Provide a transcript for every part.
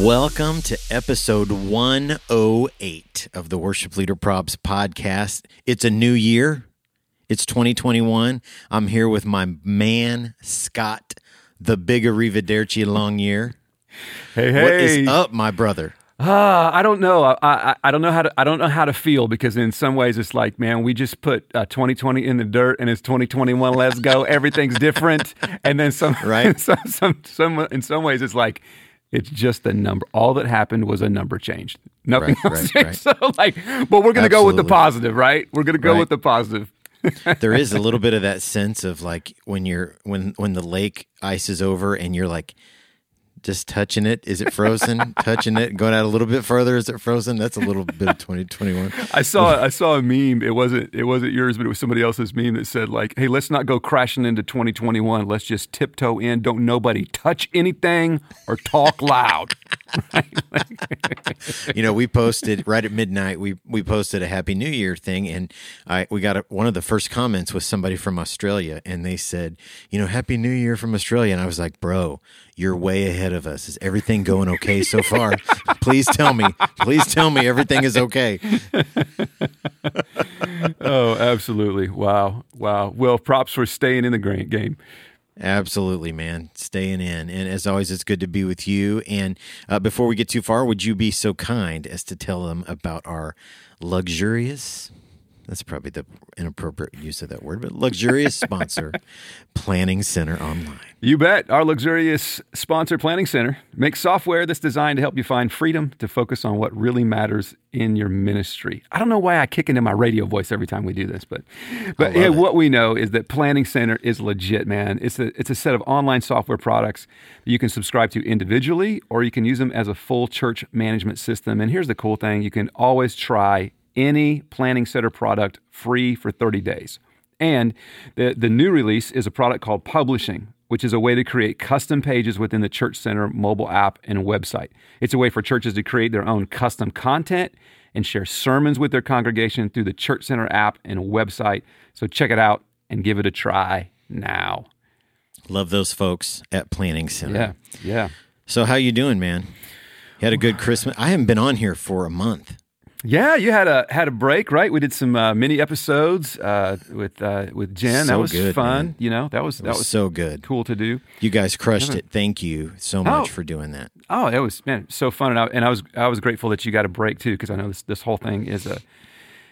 Welcome to episode 108 of the Worship Leader Probs podcast. It's a new year. It's 2021. I'm here with my man, Scott, the big Arrivederci Longyear. Hey, hey. What is up, my brother? Uh, I don't know. I, I I don't know how to I don't know how to feel because in some ways it's like, man, we just put uh, 2020 in the dirt and it's 2021. Let's go. Everything's different. And then some Right. some, some some in some ways it's like it's just a number. All that happened was a number changed. Nothing Right, else right, changed. So like, but we're gonna go with the positive, right? We're gonna go Right. with the positive. There is a little bit of that sense of like when you're when when the lake ice is over and you're like just touching it. Is it frozen? touching it, going out a little bit further. Is it frozen? That's a little bit of 2021. I saw I saw a meme. It wasn't it wasn't yours, but it was somebody else's meme that said like, "Hey, let's not go crashing into 2021. Let's just tiptoe in. Don't nobody touch anything or talk loud." you know, we posted right at midnight. We we posted a Happy New Year thing, and I we got a, one of the first comments was somebody from Australia, and they said, you know, Happy New Year from Australia, and I was like, bro, you're way ahead of us. Is everything going okay so far? please tell me, please tell me everything is okay. oh, absolutely! Wow, wow. Well, props for staying in the gra- game. Absolutely, man. Staying in. And as always, it's good to be with you. And uh, before we get too far, would you be so kind as to tell them about our luxurious, that's probably the inappropriate use of that word, but luxurious sponsor, Planning Center Online. You bet. Our luxurious sponsor, Planning Center, makes software that's designed to help you find freedom to focus on what really matters in your ministry. I don't know why I kick into my radio voice every time we do this, but but yeah, what we know is that Planning Center is legit, man. It's a it's a set of online software products that you can subscribe to individually, or you can use them as a full church management system. And here's the cool thing: you can always try any Planning Center product free for 30 days. And the, the new release is a product called Publishing, which is a way to create custom pages within the Church Center mobile app and website. It's a way for churches to create their own custom content and share sermons with their congregation through the Church Center app and website. So check it out and give it a try now. Love those folks at Planning Center. Yeah, yeah. So how you doing, man? You had a good Christmas? I haven't been on here for a month. Yeah, you had a had a break, right? We did some uh, mini episodes uh, with uh, with Jen. that was good, fun. man. You know, that was that was was so good. cool to do. You guys crushed it. Thank you so much Oh. for doing that. Oh, it was man so fun, and I, and I was I was grateful that you got a break too because I know this this whole thing is a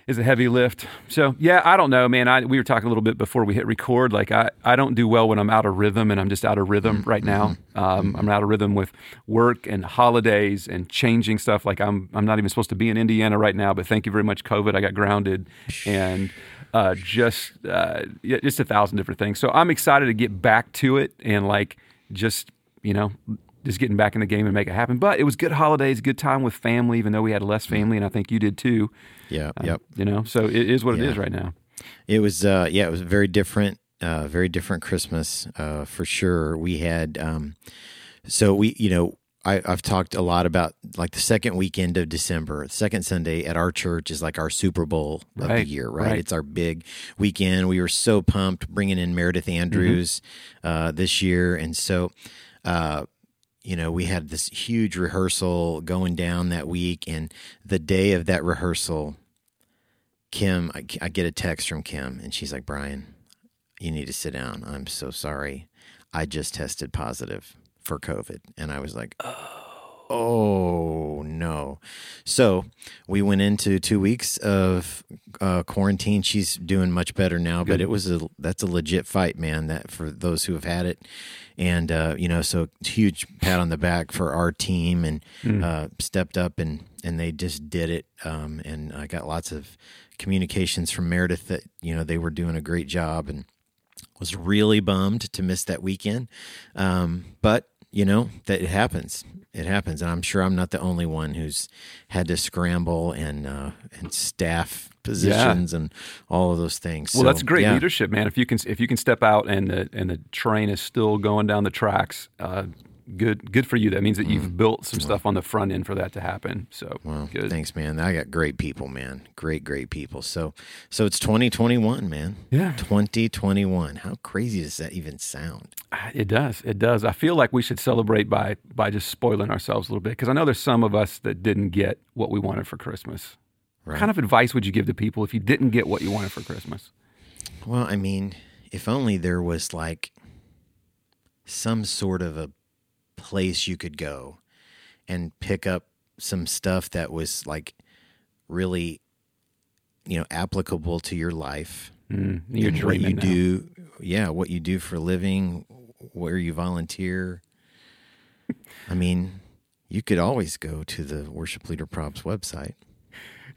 is a heavy lift. So yeah, I don't know, man. I we were talking a little bit before we hit record. Like I I don't do well when I'm out of rhythm, and I'm just out of rhythm right now. Um, I'm out of rhythm with work and holidays and changing stuff. Like I'm I'm not even supposed to be in Indiana right now, but thank you very much, COVID. I got grounded and. Uh, just uh, yeah, just a thousand different things. So I'm excited to get back to it and like just you know just getting back in the game and make it happen. But it was good holidays, good time with family, even though we had less family, and I think you did too. Yeah. Um, yep. You know, so it is what it Yeah. is right now. It was, uh, yeah, it was very different, uh, very different Christmas, uh, for sure. We had, um, so we, you know, I, I've talked a lot about like the second weekend of December, the second Sunday at our church is like our Super Bowl of the year, right? right. It's our big weekend. We were so pumped bringing in Meredith Andrews uh, this year, and so. Uh, you know, we had this huge rehearsal going down that week, and the day of that rehearsal, Kim, I, I get a text from Kim, and she's like, Brian, you need to sit down. I'm so sorry. I just tested positive for COVID. And I was like, oh, oh no. So we went into two weeks of uh, quarantine. She's doing much better now, but it was a that's a legit fight, man. That for those who have had it, and uh, you know, so huge pat on the back for our team and uh, stepped up and and they just did it. Um, and I got lots of communications from Meredith that you know they were doing a great job and was really bummed to miss that weekend. Um, but you know that it happens. It happens, and I'm sure I'm not the only one who's had to scramble and uh, and staff positions and all of those things. Well, So, that's great yeah. leadership, man. If you can if you can step out and the and the train is still going down the tracks, uh, good good for you. That means that you've mm. built some stuff on the front end for that to happen. So Well, good. thanks, man. I got great people, man. Great, great people. So, so it's 2021, man. Yeah. 2021. How crazy does that even sound? Ah, it does. It does. I feel like we should celebrate by by just spoiling ourselves a little bit because I know there's some of us that didn't get what we wanted for Christmas. What kind of advice would you give to people if you didn't get what you wanted for Christmas? Well, I mean, if only there was like some sort of a place you could go and pick up some stuff that was like really, you know, applicable to your life. Mm, you're what you now. do. Yeah, what you do for a living, where you volunteer. I mean, you could always go to the Worship Leader Probs website,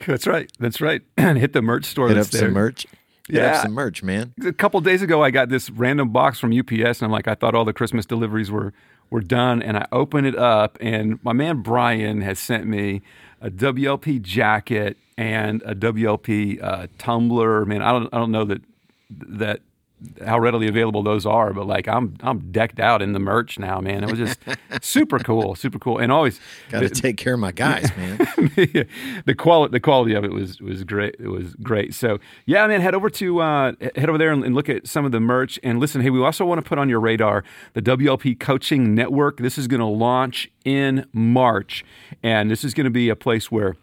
That's right. That's right. and hit the merch store hit that's up there. some merch. Hit Yeah. up some merch, man. a couple days ago, I got this random box from UPS, and I'm like, I thought all the Christmas deliveries were were done, and I open it up, and my man Brian has sent me a WLP jacket and a WLP uh, tumbler. Man, I don't I don't know that that how readily available those are, but like I'm I'm decked out in the merch now, man. It was just super cool, super cool, and always Got to take care of my guys, man. the quality the quality of it was was great. It was great. So yeah, man, head over to uh, head over there and, and look at some of the merch. And listen, hey, we also want to put on your radar the WLP Coaching Network. This is going to launch in March, and this is going to be a place where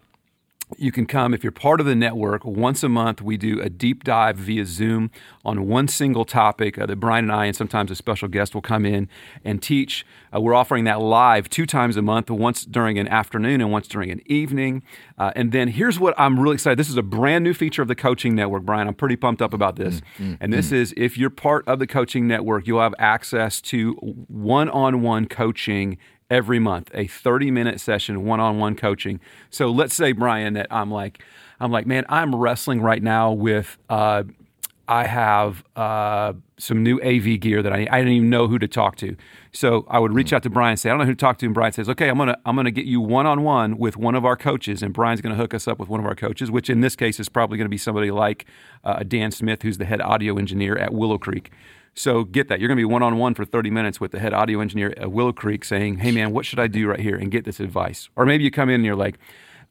you can come. If you're part of the network once a month we do a deep dive via zoom on one single topic uh, that brian and i and sometimes a special guest will come in and teach. Uh, we're offering that live two times a month once during an afternoon and once during an evening. Uh, and then here's what i'm really excited this is a brand new feature of the coaching network brian. I'm pretty pumped up about this. And this is if you're part of the coaching network you'll have access to one-on-one coaching every month, a 30 minute session, one on one coaching. So let's say, Brian, that I'm like, I'm like, man, I'm wrestling right now with, uh, I have uh, some new AV gear that I I didn't even know who to talk to. So I would reach out to Brian and say, I don't know who to talk to. And Brian says, okay, I'm gonna I'm gonna get you one on one with one of our coaches, and Brian's gonna hook us up with one of our coaches, which in this case is probably gonna be somebody like uh, Dan Smith, who's the head audio engineer at Willow Creek. So get that. You're going to be one on one for 30 minutes with the head audio engineer at Willow Creek saying, hey, man, what should I do right here? And get this advice. Or maybe you come in and you're like,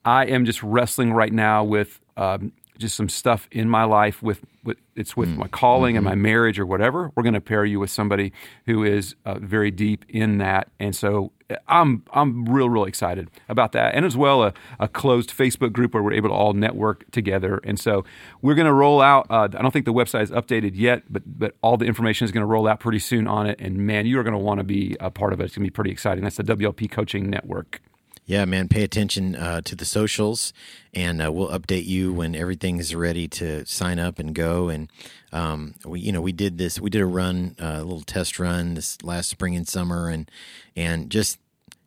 I am just wrestling right now with um, just some stuff in my life with, with it's with my calling and my marriage or whatever. We're going to pair you with somebody who is uh, very deep in that. And so I'm I'm real real excited about that, and as well a, a closed Facebook group where we're able to all network together. And so we're going to roll out. Uh, I don't think the website is updated yet, but but all the information is going to roll out pretty soon on it. And man, you are going to want to be a part of it. It's going to be pretty exciting. That's the WLP Coaching Network. Yeah, man, pay attention uh, to the socials, and uh, we'll update you when everything's ready to sign up and go. And um, we, you know, we did this. We did a run, uh, a little test run this last spring and summer, and and just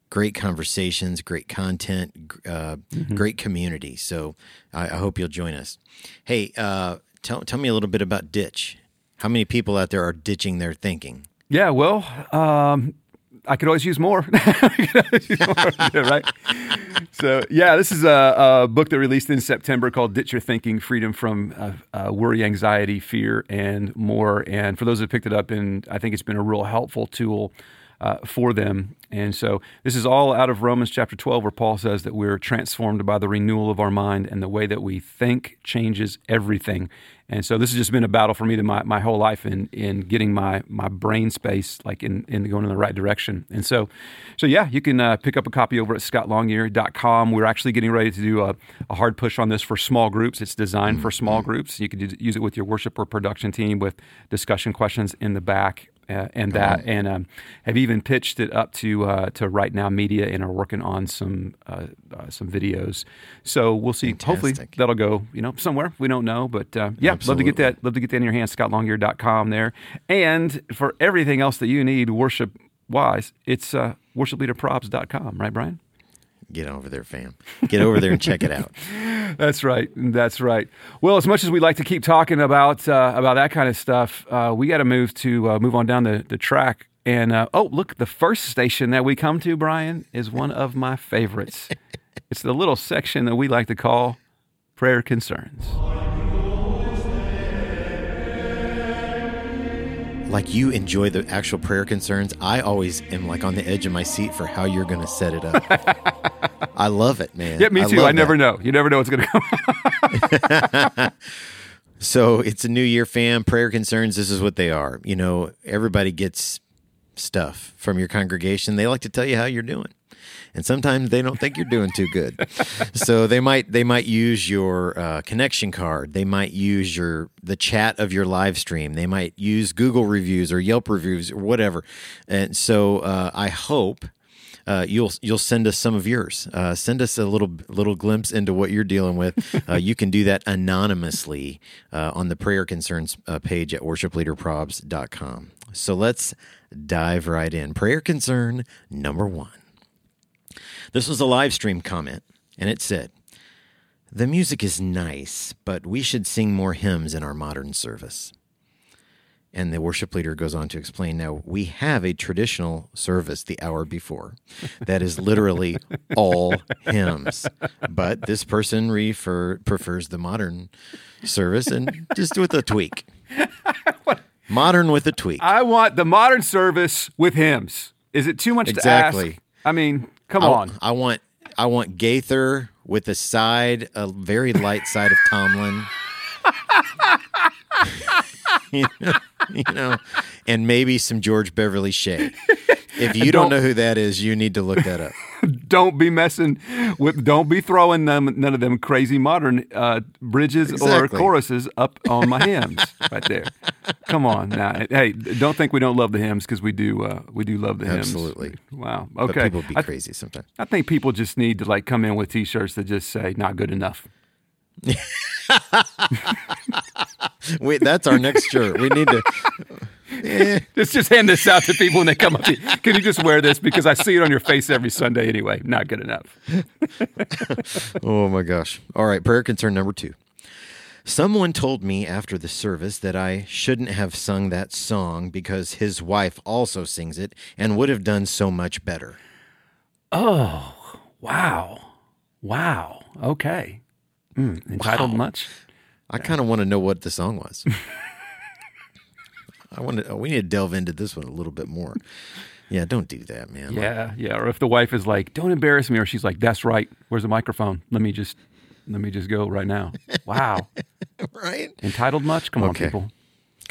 great conversations, great content, uh, great community. So I, I hope you'll join us. Hey, uh, tell tell me a little bit about Ditch. How many people out there are ditching their thinking? Yeah, well, um, I could always use more. Use more, right? So, yeah, this is a, a book that released in September called Ditch Your Thinking Freedom from uh, uh, Worry, Anxiety, Fear, and More. And for those that picked it up, and I think it's been a real helpful tool uh, for them. And so this is all out of Romans chapter 12, where Paul says that we're transformed by the renewal of our mind and the way that we think changes everything. And so this has just been a battle for me to my, my whole life in, in getting my, my brain space like in, in going in the right direction. And so, so yeah, you can uh, pick up a copy over at scottlongyear.com. We're actually getting ready to do a, a hard push on this for small groups. It's designed for small groups. You could use it with your worship or production team with discussion questions in the back uh, and that, and um, have even pitched it up to uh, to Right Now Media and are working on some uh, uh, some videos. So we'll see. Hopefully that'll go you know somewhere we don't know, but uh, yeah, love to get that. Love to get that in your hands. ScottLongyear.com there, and for everything else that you need worship wise, it's uh, worshipleaderprobs.com. Right, Brian? Get over there, fam. Get over there and check it out. That's right. That's right. Well, as much as we like to keep talking about uh, about that kind of stuff, uh, we got to move to uh, move on down the, the track And uh, oh, look, the first station that we come to, Brian, is one of my favorites. it's the little section that we like to call prayer concerns. Like you enjoy the actual prayer concerns. I always am like on the edge of my seat for how you're going to set it up. I love it, man. Yeah, me too. love I never that. know. You never know what's going to come. So it's a new year, fam. Prayer concerns. This is what they are. You know, everybody gets stuff from your congregation. They like to tell you how you're doing, and sometimes they don't think you're doing too good. so they might they might use your uh, connection card. They might use your the chat of your live stream. They might use Google reviews or Yelp reviews or whatever. And so uh, I hope uh, you'll you'll send us some of yours. Uh, send us a little little glimpse into what you're dealing with. Uh, you can do that anonymously uh, on the prayer concerns uh, page at worshipleaderprobs.com. So let's dive right in. Prayer concern number one. This was a live stream comment, and it said, "The music is nice, but we should sing more hymns in our modern service." And the worship leader goes on to explain now, we have a traditional service the hour before that is literally all hymns. But this person refer, prefers the modern service and just with a tweak. Modern with a tweak. I want the modern service with hymns. Is it too much to ask? Exactly. ask? I mean, come I, on. I want I want Gaither with a side, a very light side of Tomlin. you, know, you know, and maybe some George Beverly Shea. If you don't, Don't- know who that is, you need to look that up. Don't be messing with. Don't be throwing them none of them crazy modern uh, bridges or choruses up on my hymns right there. Come on now. Hey, don't think we don't love the hymns because we do. Uh, we do love the hymns. Absolutely. Wow. But Okay. people be I, crazy sometimes. I think people just need to like come in with T-shirts that just say "not good enough." Wait, that's our next shirt. We need to. Eh, Just just hand this out to people when they come up to you. Can you just wear this because I see it on your face every Sunday anyway? Not good enough. Oh my gosh. All right, prayer concern number two. Someone told me after the service that I shouldn't have sung that song because his wife also sings it and would have done so much better. Oh, wow. Wow. Okay. Mm, entitled much? I kind of want to know what the song was. I want to. Oh, we need to delve into this one a little bit more. Yeah, don't do that, man. Yeah, yeah. Or if the wife is like, "Don't embarrass me," or she's like, "That's right. Where's the microphone? Let me just, let me just go right now." Wow. right? Entitled much? Come on, people.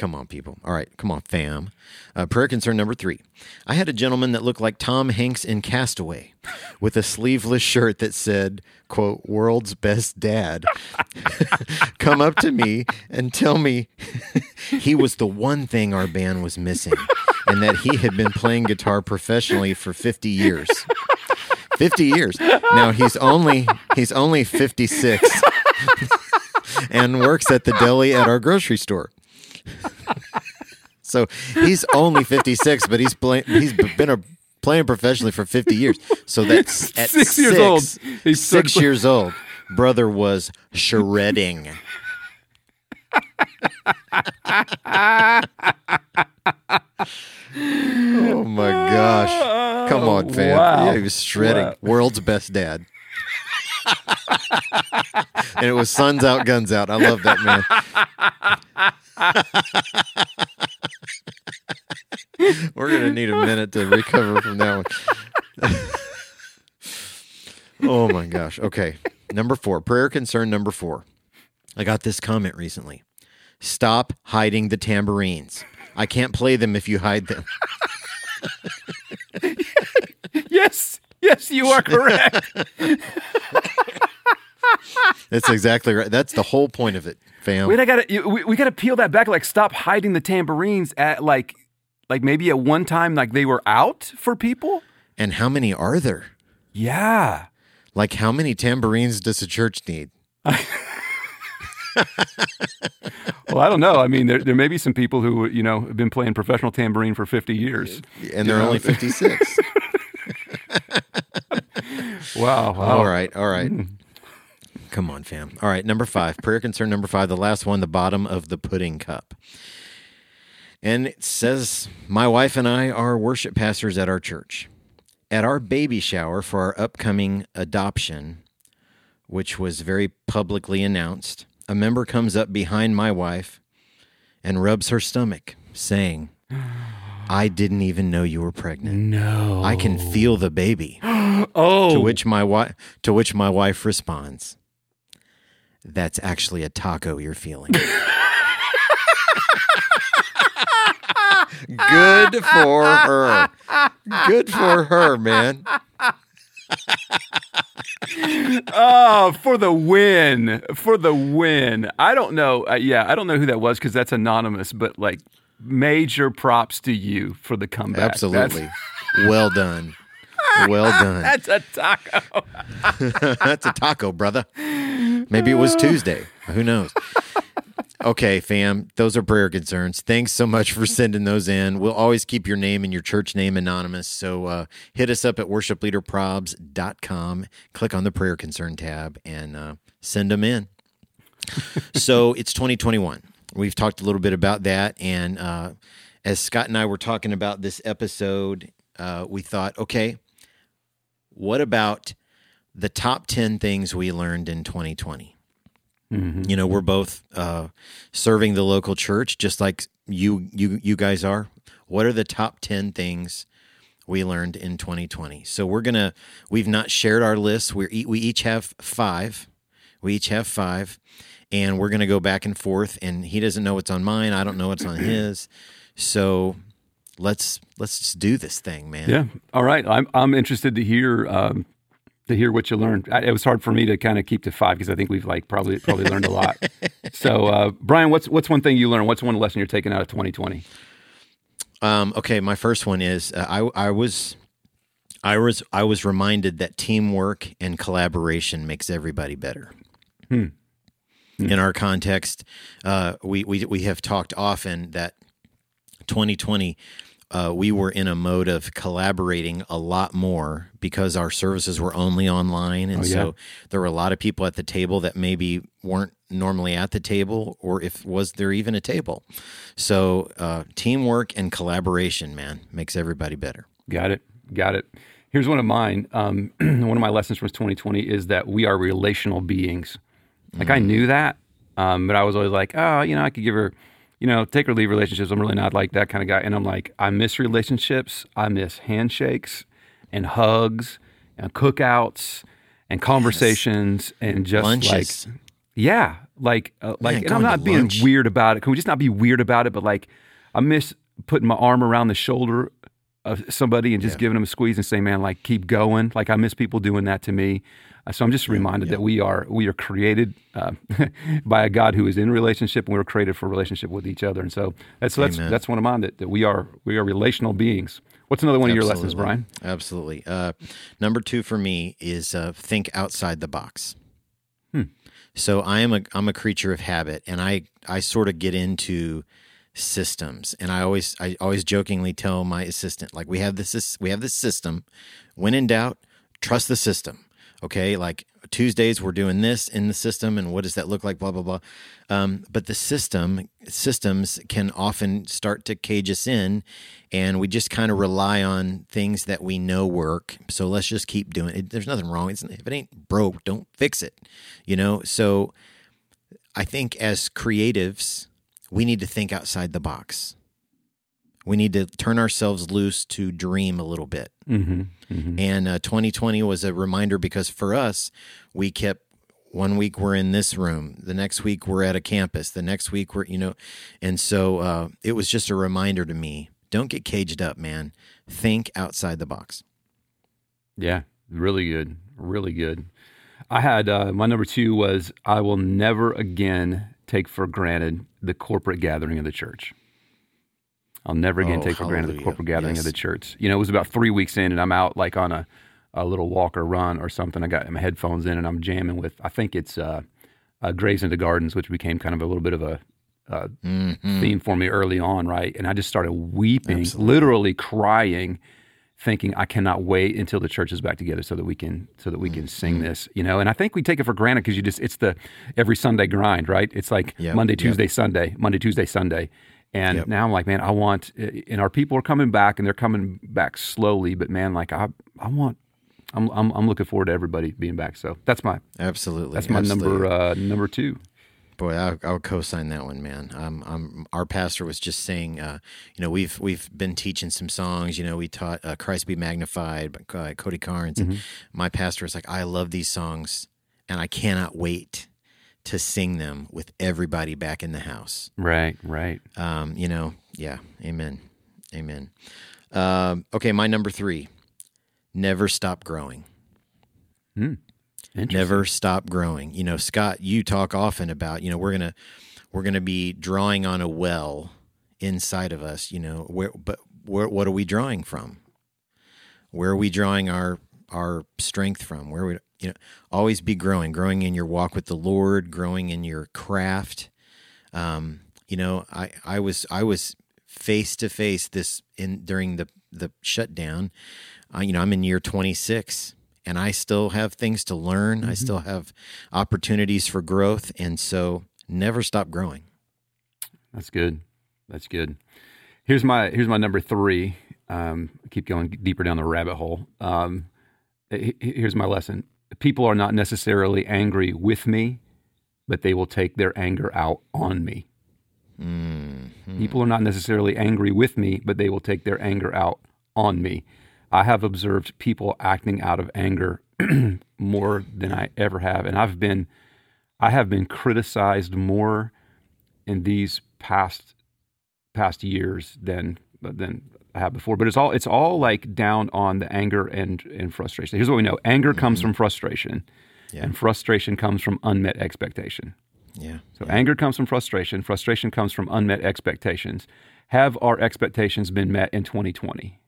Come on, people. All right, come on, fam. Uh, prayer concern number three. I had a gentleman that looked like Tom Hanks in Castaway with a sleeveless shirt that said, quote, world's best dad, come up to me and tell me he was the one thing our band was missing and that he had been playing guitar professionally for 50 years. 50 years. Now he's only he's only 56 and works at the deli at our grocery store. So he's only 56, but he's playing. He's been a playing professionally for 50 years. So that's at Six years old. He's six so- years old. Brother was shredding. oh my gosh! Come on, fam. Wow. Yeah, he was shredding. Wow. World's best dad. and it was suns out, guns out. I love that man. We're gonna need a minute to recover from that one. oh my gosh. Okay. Number four. Prayer concern number four. I got this comment recently. Stop hiding the tambourines. I can't play them if you hide them. Yes, yes, you are correct. That's exactly right. That's the whole point of it, fam. Wait, I gotta, we, we gotta peel that back. Like, stop hiding the tambourines at like, like maybe at one time, like they were out for people. And how many are there? Yeah. Like, how many tambourines does a church need? Well, I don't know. I mean, there, there may be some people who, you know, have been playing professional tambourine for 50 years. And they're know, only 56. Wow. wow. All right. All right. Hmm. Come on, fam. All right. Number five, prayer concern number five, the last one, the bottom of the pudding cup. And it says, My wife and I are worship pastors at our church. At our baby shower for our upcoming adoption, which was very publicly announced, a member comes up behind my wife and rubs her stomach, saying, I didn't even know you were pregnant. No. I can feel the baby. Oh. To which my wife to which my wife responds, That's actually a taco you're feeling. Good for her. Good for her, man. oh, for the win. For the win. I don't know. Uh, yeah, I don't know who that was because that's anonymous, but like major props to you for the comeback. Absolutely. well done. Well done. That's, that's a taco. That's a taco, brother. Maybe it was Tuesday. Who knows? Okay, fam, those are prayer concerns. Thanks so much for sending those in. We'll always keep your name and your church name anonymous. So uh, hit us up at worshipleaderprobs.com, click on the prayer concern tab, and uh, send them in. so it's 2021. We've talked a little bit about that. And uh, as Scott and I were talking about this episode, uh, we thought, okay, what about the top 10 things we learned in 2020? You know, we're both uh, serving the local church, just like you you you guys are. What are the top ten things we learned in 2020? So we're gonna. We've not shared our lists. We we each have five. We each have five, and we're gonna go back and forth. And he doesn't know what's on mine. I don't know what's on his. So let's let's just do this thing, man. Yeah. All right. I'm I'm interested to hear um, to hear what you learned. I, it was hard for me to kind of keep to five because I think we've like probably probably learned a lot. So, uh, Brian, what's what's one thing you learned? What's one lesson you're taking out of 2020? Um, okay, my first one is uh, I I was I was I was reminded that teamwork and collaboration makes everybody better. In our context, uh, we, we we have talked often that 2020 uh, we were in a mode of collaborating a lot more because our services were only online, and Oh, yeah. so there were a lot of people at the table that maybe weren't normally at the table, or if was there even a table. So uh, teamwork and collaboration, man, makes everybody better. Got it. Got it. Here's one of mine. Um, one of my lessons from 2020 is that we are relational beings. Like I knew that, um, but I was always like, oh, you know, I could give her, you know, take or leave relationships. I'm really not like that kind of guy. And I'm like, I miss relationships. I miss handshakes and hugs and cookouts and conversations and just Lunches. like, yeah, like, uh, like, Man, and I'm not being lunch. weird about it. Can we just not be weird about it? But like, I miss putting my arm around the shoulder somebody and just giving them a squeeze and saying, "Man, like keep going." Like I miss people doing that to me. Uh, So I'm just reminded that we are we are created uh, by a God who is in relationship, and we were created for relationship with each other. And so that's that's Amen. that's one of mine that, that we are we are relational beings. What's another one of your lessons. Brian? Absolutely. Uh, number two for me is uh, think outside the box. Hmm. So I am a I'm a creature of habit, and I I sort of get into systems, and I always I always jokingly tell my assistant like we have this we have this system. When in doubt, trust the system. Okay, like Tuesdays we're doing this in the system, and what does that look like? Blah blah blah. Um, but the system systems can often start to cage us in, and we just kind of rely on things that we know work. So let's just keep doing it. There's nothing wrong. It's, if it ain't broke, don't fix it. You know. So I think as creatives, we need to think outside the box. We need to turn ourselves loose to dream a little bit. Mm-hmm. Mm-hmm. And uh, 2020 was a reminder because for us, we kept one week we're in this room, the next week we're at a campus, the next week we're, you know, and so uh, it was just a reminder to me don't get caged up, man. Think outside the box. Yeah, really good, really good. I had uh, my number two was I will never again take for granted the corporate gathering of the church. I'll never again Oh, take for granted the corporate gathering of the church. You know, it was about three weeks in, and I'm out like on a, a little walk or run or something. I got my headphones in, and I'm jamming with I think it's uh, uh, Graves into Gardens, which became kind of a little bit of a uh, Mhm. theme for me early on, right? And I just started weeping, Absolutely. literally crying, thinking I cannot wait until the church is back together so that we can so that we can sing Mm-hmm. this, you know. And I think we take it for granted because you just it's the every Sunday grind, right? It's like Yep, Monday, yep. Tuesday, Sunday, Monday, Tuesday, Sunday. And Yep. now I'm like, man, I want, and our people are coming back, and they're coming back slowly. But man, like I, I want, I'm, I'm, I'm looking forward to everybody being back. So that's my, Absolutely. that's my absolutely. number, uh, number two. Boy, I, I would co-sign that one, man. Um, um, our pastor was just saying, uh, you know, we've we've been teaching some songs. You know, we taught uh, "Christ Be Magnified" by Cody Carnes, and my pastor was like, "I love these songs, and I cannot wait to sing them with everybody back in the house." Right, right. Um, you know, yeah, amen, amen. Um, okay, my number three: never stop growing. Interesting. Never stop growing. You know scott you talk often about you know we're gonna we're gonna be drawing on a well inside of us you know where but where, what are we drawing from? Where are we drawing our our strength from? Where we you know always be growing growing in your walk with the lord growing in your craft. Um you know i i was i was face to face this in during the the shutdown. Uh, you know i'm in year 26 and i still have things to learn i still have opportunities for growth and so never stop growing That's good. That's good. Here's my here's my number three. Um, keep going deeper down the rabbit hole. Um, he- he- here's my lesson: people are not necessarily angry with me, but they will take their anger out on me. People are not necessarily angry with me, but they will take their anger out on me. I have observed people acting out of anger more than I ever have, and I've been I have been criticized more in these past past years than than I have before. But it's all it's all like down on the anger and and frustration. Here's what we know: anger comes mm-hmm. from frustration, Yeah. and frustration comes from unmet expectation. yeah So anger comes from frustration. Frustration comes from unmet expectations. Have our expectations been met in 2020?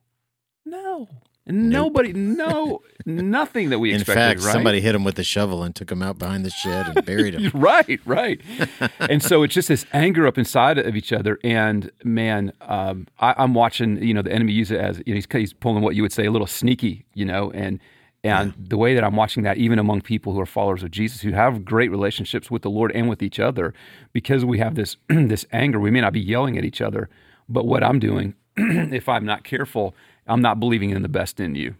No. Nobody, no, nothing that we in expected. fact right? somebody hit him with a shovel and took him out behind the shed and buried him right, right. and so it's just this anger up inside of each other. And man, um, I, I'm watching, you know, the enemy use it as you know, he's, he's pulling what you would say a little sneaky, you know, and and the way that I'm watching that, even among people who are followers of Jesus, who have great relationships with the Lord and with each other, because we have this this anger, we may not be yelling at each other, but what I'm doing, if I'm not careful, I'm not believing in the best in you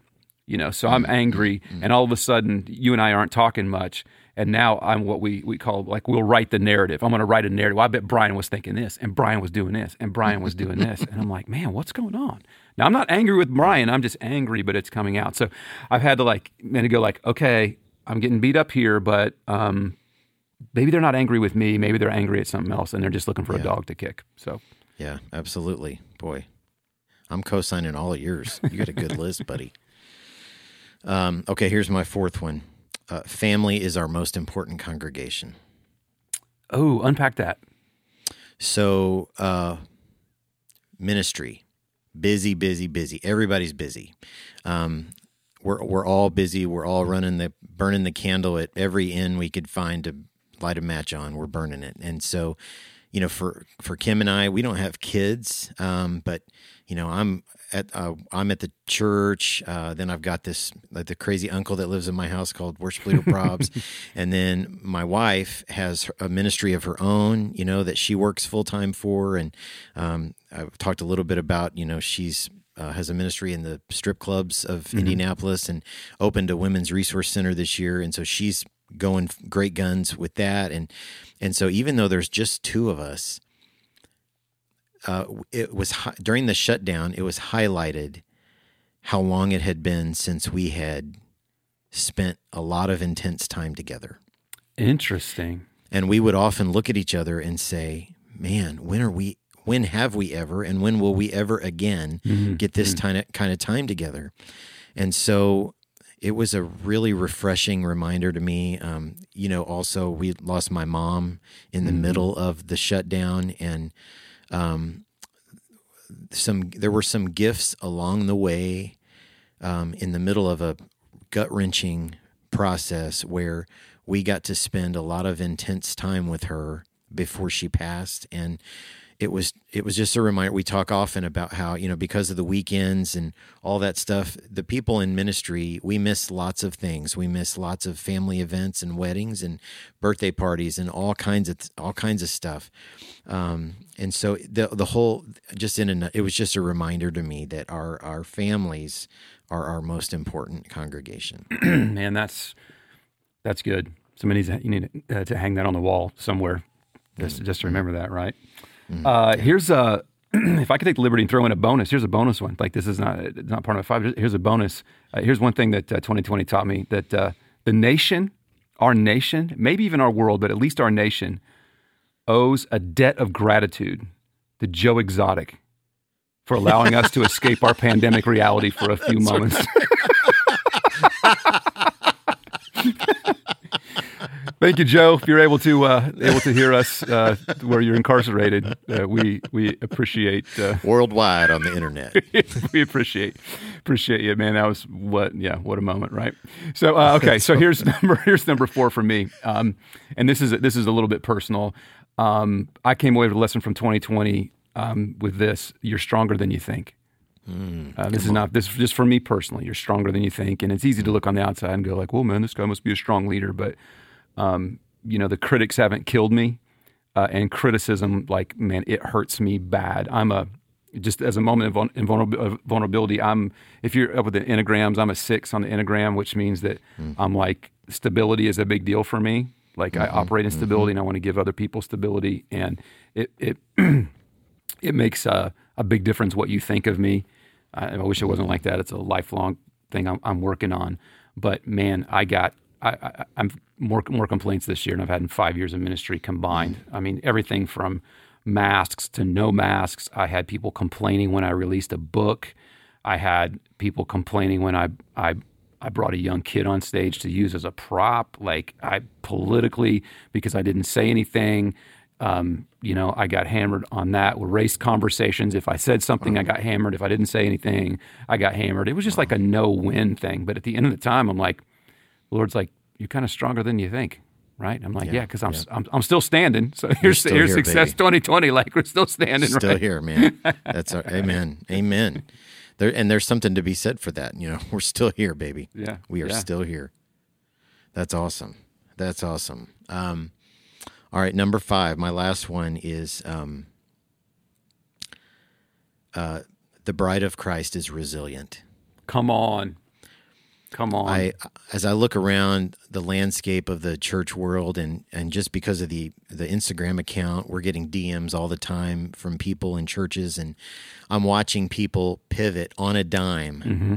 you know so i'm mm, angry mm, mm. and all of a sudden you and i aren't talking much and now i'm what we, we call like we'll write the narrative. I'm going to write a narrative. Well, i bet brian was thinking this and brian was doing this and brian was doing this and i'm like man what's going on? Now i'm not angry with brian i'm just angry but it's coming out. So i've had to like to go like okay i'm getting beat up here but um maybe they're not angry with me. Maybe they're angry at something else and they're just looking for a dog to kick. So yeah absolutely boy i'm co-signing all of yours you got a good list buddy um, okay here's my fourth one uh, family is our most important congregation oh unpack that So, uh, ministry, busy, busy, busy. Everybody's busy. Um, we're we're all busy. We're all running the burning the candle at every inn we could find to light a match on. We're burning it, and so, you know, for for Kim and I, we don't have kids, um, but you know, I'm at uh, I'm at the church. Uh, then I've got this like the crazy uncle that lives in my house called Worship Leader Probs, and then my wife has a ministry of her own. You know that she works full time for, and um, I've talked a little bit about you know she's. Uh, has a ministry in the strip clubs of Indianapolis and opened a women's resource center this year, and so she's going great guns with that, and and so even though there's just two of us, uh, it was hi- during the shutdown. It was highlighted how long it had been since we had spent a lot of intense time together. interesting And we would often look at each other and say, "Man, when are we? When have we ever? And when will we ever again get this kind of kind of time together?" And so it was a really refreshing reminder to me. Um, you know, also we lost my mom in the middle of the shutdown, and um, some there were some gifts along the way um, in the middle of a gut wrenching process where we got to spend a lot of intense time with her before she passed, and it was it was just a reminder. We talk often about how you know because of the weekends and all that stuff, the people in ministry we miss lots of things. We miss lots of family events and weddings and birthday parties and all kinds of all kinds of stuff. Um, and so the the whole just in a, it was just a reminder to me that our our families are our most important congregation. Man, that's that's good. Somebody needs to, you need uh, to hang that on the wall somewhere, just just to remember that, right? Uh, here's a if I could take the liberty and throw in a bonus. Here's a bonus one. Like this is not it's not part of my five. Here's a bonus. Uh, here's one thing that uh, 2020 taught me that uh, the nation, our nation, maybe even our world, but at least our nation, owes a debt of gratitude to Joe Exotic for allowing us to escape our pandemic reality for a few moments. Thank you, Joe. If you're able to uh, able to hear us uh, where you're incarcerated, uh, we we appreciate uh, Worldwide on the internet. we appreciate appreciate you, man. That was what yeah, what a moment, right? So uh, okay, so here's number here's number four for me, um, and this is this is a little bit personal. Um, I came away with a lesson from 2020 um, with this: you're stronger than you think. Uh, this is not this is just for me personally. You're stronger than you think, and it's easy to look on the outside and go like, "Well, man, this guy must be a strong leader." But um, you know, the critics haven't killed me, uh, and criticism, like, man, it hurts me bad. I'm a just as a moment of, vul- in vulnerab- of vulnerability. I'm if you're up with the enneagrams, I'm a six on the enneagram, which means that I'm like stability is a big deal for me. Like I operate in stability, and I want to give other people stability, and it it it makes a, a big difference what you think of me. I, I wish it wasn't like that. It's a lifelong thing I'm, I'm working on. But man, I got I, I, I'm more more complaints this year than I've had in five years of ministry combined. Mm. I mean, everything from masks to no masks. I had people complaining when I released a book. I had people complaining when I I I brought a young kid on stage to use as a prop. Like I politically because I didn't say anything. Um, you know, I got hammered on that with race conversations. If I said something, I mm. got hammered. If I didn't say anything, I got hammered. It was just mm. like a no win thing. But at the end of the time, I'm like, the Lord's like, you're kind of stronger than you think. Right? I'm like, yeah, because I'm, I'm I'm still standing. So here's here's here, success baby. 2020. Like we're still standing. Still right? here, man. That's our, amen. Amen. There and there's something to be said for that. You know, we're still here, baby. Yeah, We are yeah. still here. That's awesome. That's awesome. Um, all right, number five. My last one is um, uh, the bride of Christ is resilient. Come on, come on. I as I look around the landscape of the church world and and just because of the the Instagram account we're getting DMs all the time from people in churches and I'm watching people pivot on a dime. Mm-hmm.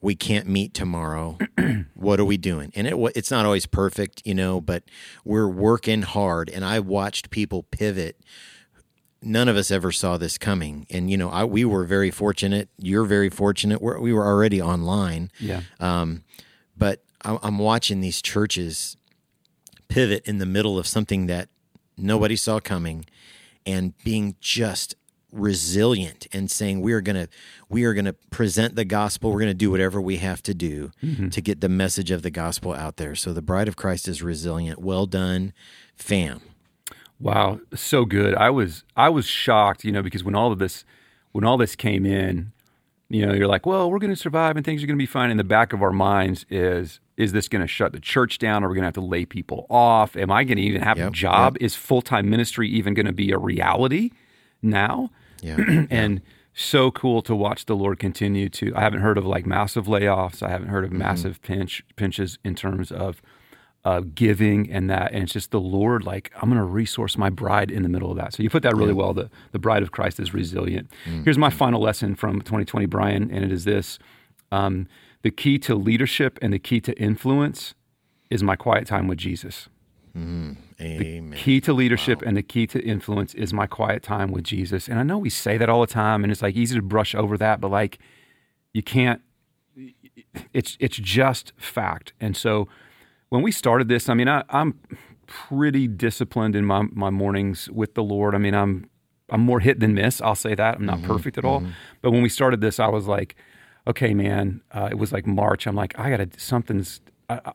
We can't meet tomorrow. what are we doing? And it it's not always perfect, you know, but we're working hard and I watched people pivot none of us ever saw this coming. And you know, I, we were very fortunate. You're very fortunate. We're, we were already online. yeah. Um, but I, I'm watching these churches pivot in the middle of something that nobody saw coming, and being just resilient and saying we are gonna we are gonna present the gospel. We're gonna do whatever we have to do to get the message of the gospel out there. So the bride of Christ is resilient. Well done, fam. Wow, so good. I was I was shocked, you know, because when all of this when all this came in, you know, you're like, well, we're going to survive and things are going to be fine. In the back of our minds is is this going to shut the church down? Are we going to have to lay people off? Am I going to even have a Yep, job? Is full time ministry even going to be a reality now? Yeah. and so cool to watch the Lord continue to. I haven't heard of like massive layoffs. I haven't heard of mm-hmm. massive pinch pinches in terms of uh, giving and that. And it's just the Lord, like I'm going to resource my bride in the middle of that. So you put that really well. The the bride of Christ is resilient. Here's my final lesson from 2020, Brian, and it is this: um, the key to leadership and the key to influence is my quiet time with Jesus. Amen. Key to leadership and the key to influence is my quiet time with Jesus. And I know we say that all the time, and it's like easy to brush over that, but like you can't. It's it's just fact. And so when we started this, I mean, I, I'm pretty disciplined in my my mornings with the Lord. I mean, I'm I'm more hit than miss. I'll say that. I'm not perfect at all. But when we started this, I was like, okay, man. Uh, it was like March. I'm like, I gotta something's. I, I-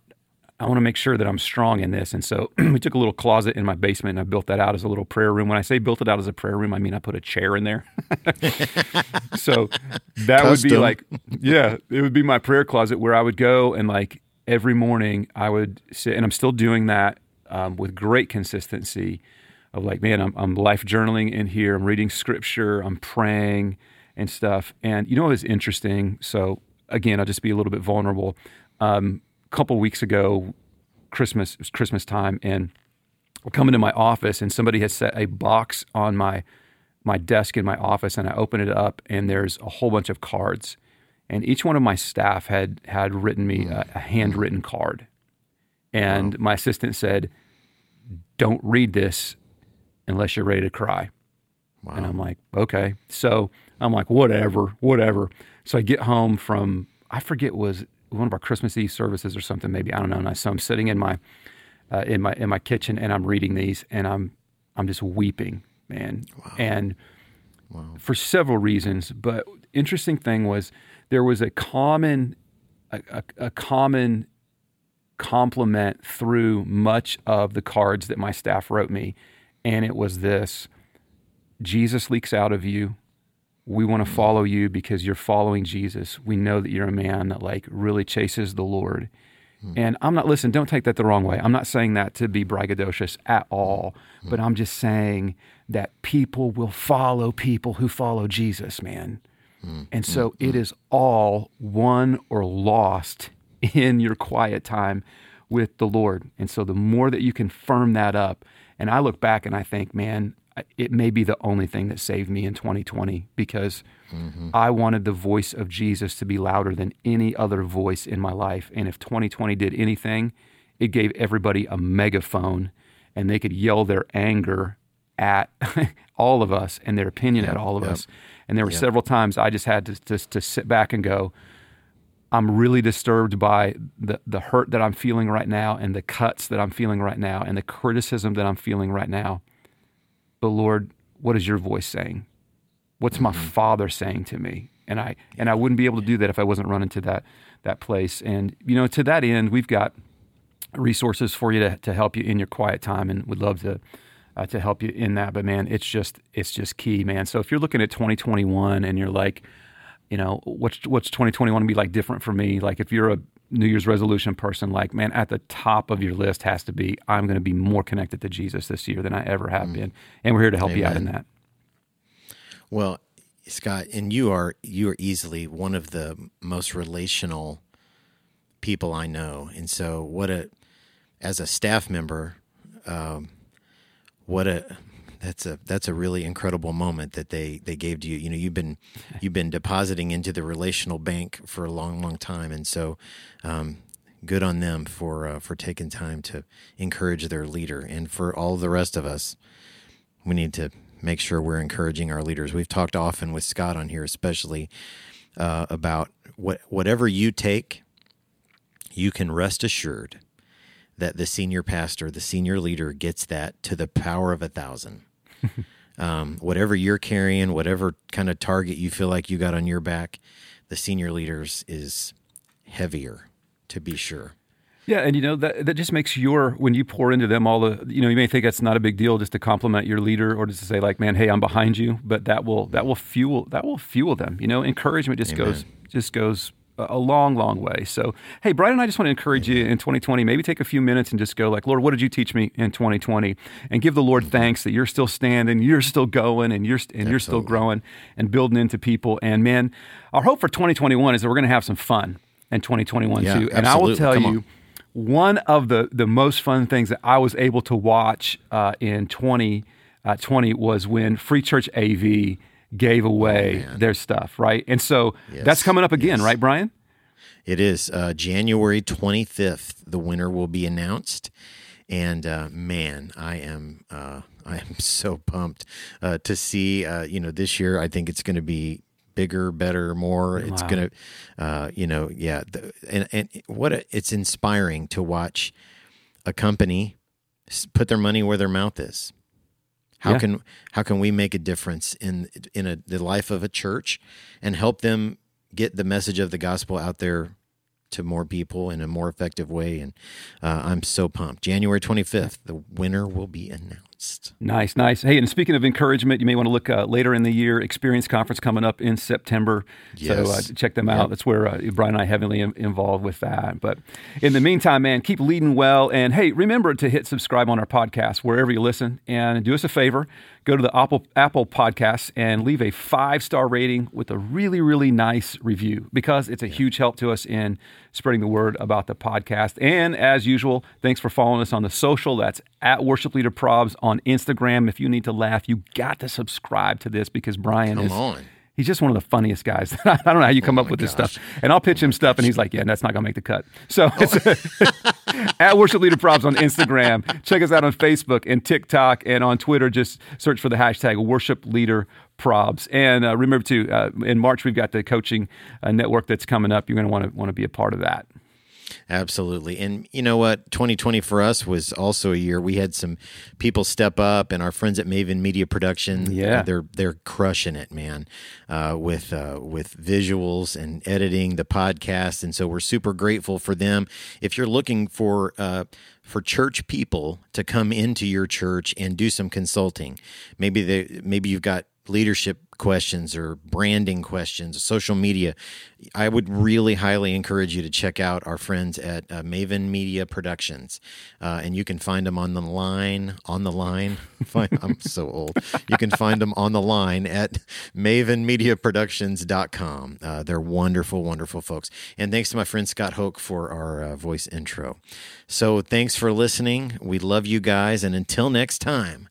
I want to make sure that I'm strong in this. And so we took a little closet in my basement and I built that out as a little prayer room. When I say built it out as a prayer room, I mean I put a chair in there. so that Custom. would be like, yeah, it would be my prayer closet where I would go and like every morning I would sit, and I'm still doing that um, with great consistency of like, man, I'm, I'm life journaling in here, I'm reading scripture, I'm praying and stuff. And you know is interesting? So again, I'll just be a little bit vulnerable. Um, a couple weeks ago, Christmas, it was Christmas time, and I come into my office and somebody has set a box on my my desk in my office and I open it up and there's a whole bunch of cards. And each one of my staff had had written me a, a handwritten card. And wow. my assistant said, Don't read this unless you're ready to cry. Wow. And I'm like, okay. So I'm like, whatever, whatever. So I get home from, I forget was one of our Christmas Eve services or something, maybe I don't know. So I'm sitting in my uh, in my in my kitchen and I'm reading these and I'm I'm just weeping, man. Wow. And wow. for several reasons, but interesting thing was there was a common a, a, a common compliment through much of the cards that my staff wrote me and it was this Jesus leaks out of you. We want to follow you because you're following Jesus. We know that you're a man that like really chases the Lord. Mm. And I'm not listen, don't take that the wrong way. I'm not saying that to be braggadocious at all, mm. but I'm just saying that people will follow people who follow Jesus, man. Mm. And so it is all won or lost in your quiet time with the Lord. And so the more that you can firm that up, and I look back and I think, man, it may be the only thing that saved me in 2020 because mm-hmm. I wanted the voice of Jesus to be louder than any other voice in my life. And if 2020 did anything, it gave everybody a megaphone and they could yell their anger at all of us and their opinion at all of us. And there were several times I just had to, to, to sit back and go, I'm really disturbed by the, the hurt that I'm feeling right now and the cuts that I'm feeling right now and the criticism that I'm feeling right now. But Lord, what is your voice saying? What's my mm-hmm. father saying to me? And I and I wouldn't be able to do that if I wasn't running to that that place. And you know, to that end, we've got resources for you to, to help you in your quiet time and would love to uh, to help you in that. But man, it's just it's just key, man. So if you're looking at 2021 and you're like, you know, what's what's 2021 to be like different for me? Like if you're a New Year's resolution person, like man, at the top of your list has to be I'm going to be more connected to Jesus this year than I ever have mm. been, and we're here to help Amen. you out in that. Well, Scott, and you are you are easily one of the most relational people I know, and so what a as a staff member, um, what a that's a that's a really incredible moment that they they gave to you. You know, you've been you've been depositing into the relational bank for a long, long time, and so um, good on them for uh, for taking time to encourage their leader, and for all the rest of us, we need to make sure we're encouraging our leaders. We've talked often with Scott on here, especially uh, about what whatever you take, you can rest assured that the senior pastor, the senior leader, gets that to the power of a thousand. um, whatever you're carrying, whatever kind of target you feel like you got on your back, the senior leaders is heavier, to be sure. Yeah, and you know that that just makes your when you pour into them all the you know you may think that's not a big deal just to compliment your leader or just to say like man hey I'm behind you but that will that will fuel that will fuel them you know encouragement just Amen. goes just goes a long, long way. So, hey, Brian and I just want to encourage you in 2020, maybe take a few minutes and just go like, Lord, what did you teach me in 2020? And give the Lord thanks that you're still standing, you're still going, and you're and Absolutely. you're still growing and building into people. And man, our hope for 2021 is that we're going to have some fun in 2021 yeah, too. And absolutely. I will tell Come you. On. One of the, the most fun things that I was able to watch uh, in 2020 uh, was when Free Church AV gave oh, away oh, their stuff, right? And so yes. that's coming up again, yes. right, Brian? It is uh, January 25th. The winner will be announced, and uh, man, I am uh, I am so pumped uh, to see. Uh, you know, this year I think it's going to be bigger, better, more. Wow. It's going to, uh, you know, yeah. The, and and what a, it's inspiring to watch a company put their money where their mouth is. How yeah. can how can we make a difference in in a, the life of a church and help them get the message of the gospel out there to more people in a more effective way. And uh, I'm so pumped. January 25th, the winner will be announced. Nice, nice. Hey, and speaking of encouragement, you may want to look uh, later in the year. Experience conference coming up in September. So uh, check them out. Yep. That's where uh, Brian and I heavily in- involved with that. But in the meantime, man, keep leading well. And hey, remember to hit subscribe on our podcast wherever you listen. And do us a favor, go to the Apple Apple Podcasts and leave a five star rating with a really really nice review because it's a huge help to us in spreading the word about the podcast. And as usual, thanks for following us on the social. That's at Worship Leader Probs on Instagram. If you need to laugh, you got to subscribe to this because Brian Come is on. He's just one of the funniest guys. I don't know how you come up my with this stuff. And I'll pitch him stuff, and he's like, "Yeah, that's not gonna make the cut." So it's at Worship Leader Probs on Instagram. Check us out on Facebook and TikTok, and on Twitter. Just search for the hashtag Worship Leader Probs. And uh, remember too, uh, in March we've got the coaching uh, network that's coming up. You're gonna want to want to be a part of that. Absolutely. And you know what? 2020 for us was also a year we had some people step up and our friends at Maven Media Production, Yeah. uh, they're they're crushing it, man. Uh, with uh, with visuals and editing the podcast and so we're super grateful for them. If you're looking for uh, for church people to come into your church and do some consulting, maybe they maybe you've got leadership questions or branding questions, social media, I would really highly encourage you to check out our friends at uh, Maven Media Productions, uh, and you can find them on the line. On the line, find, I'm so old. You can find them on the line at MavenMediaProductions.com. Uh, they're wonderful, wonderful folks. And thanks to my friend Scott Hoke for our uh, voice intro. So thanks for listening. We love you guys, and until next time,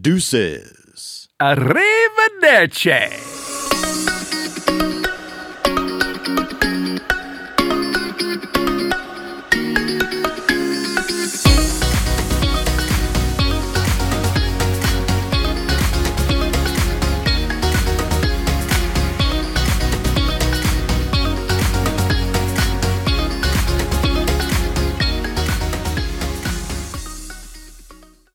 deuces. Arrivederci.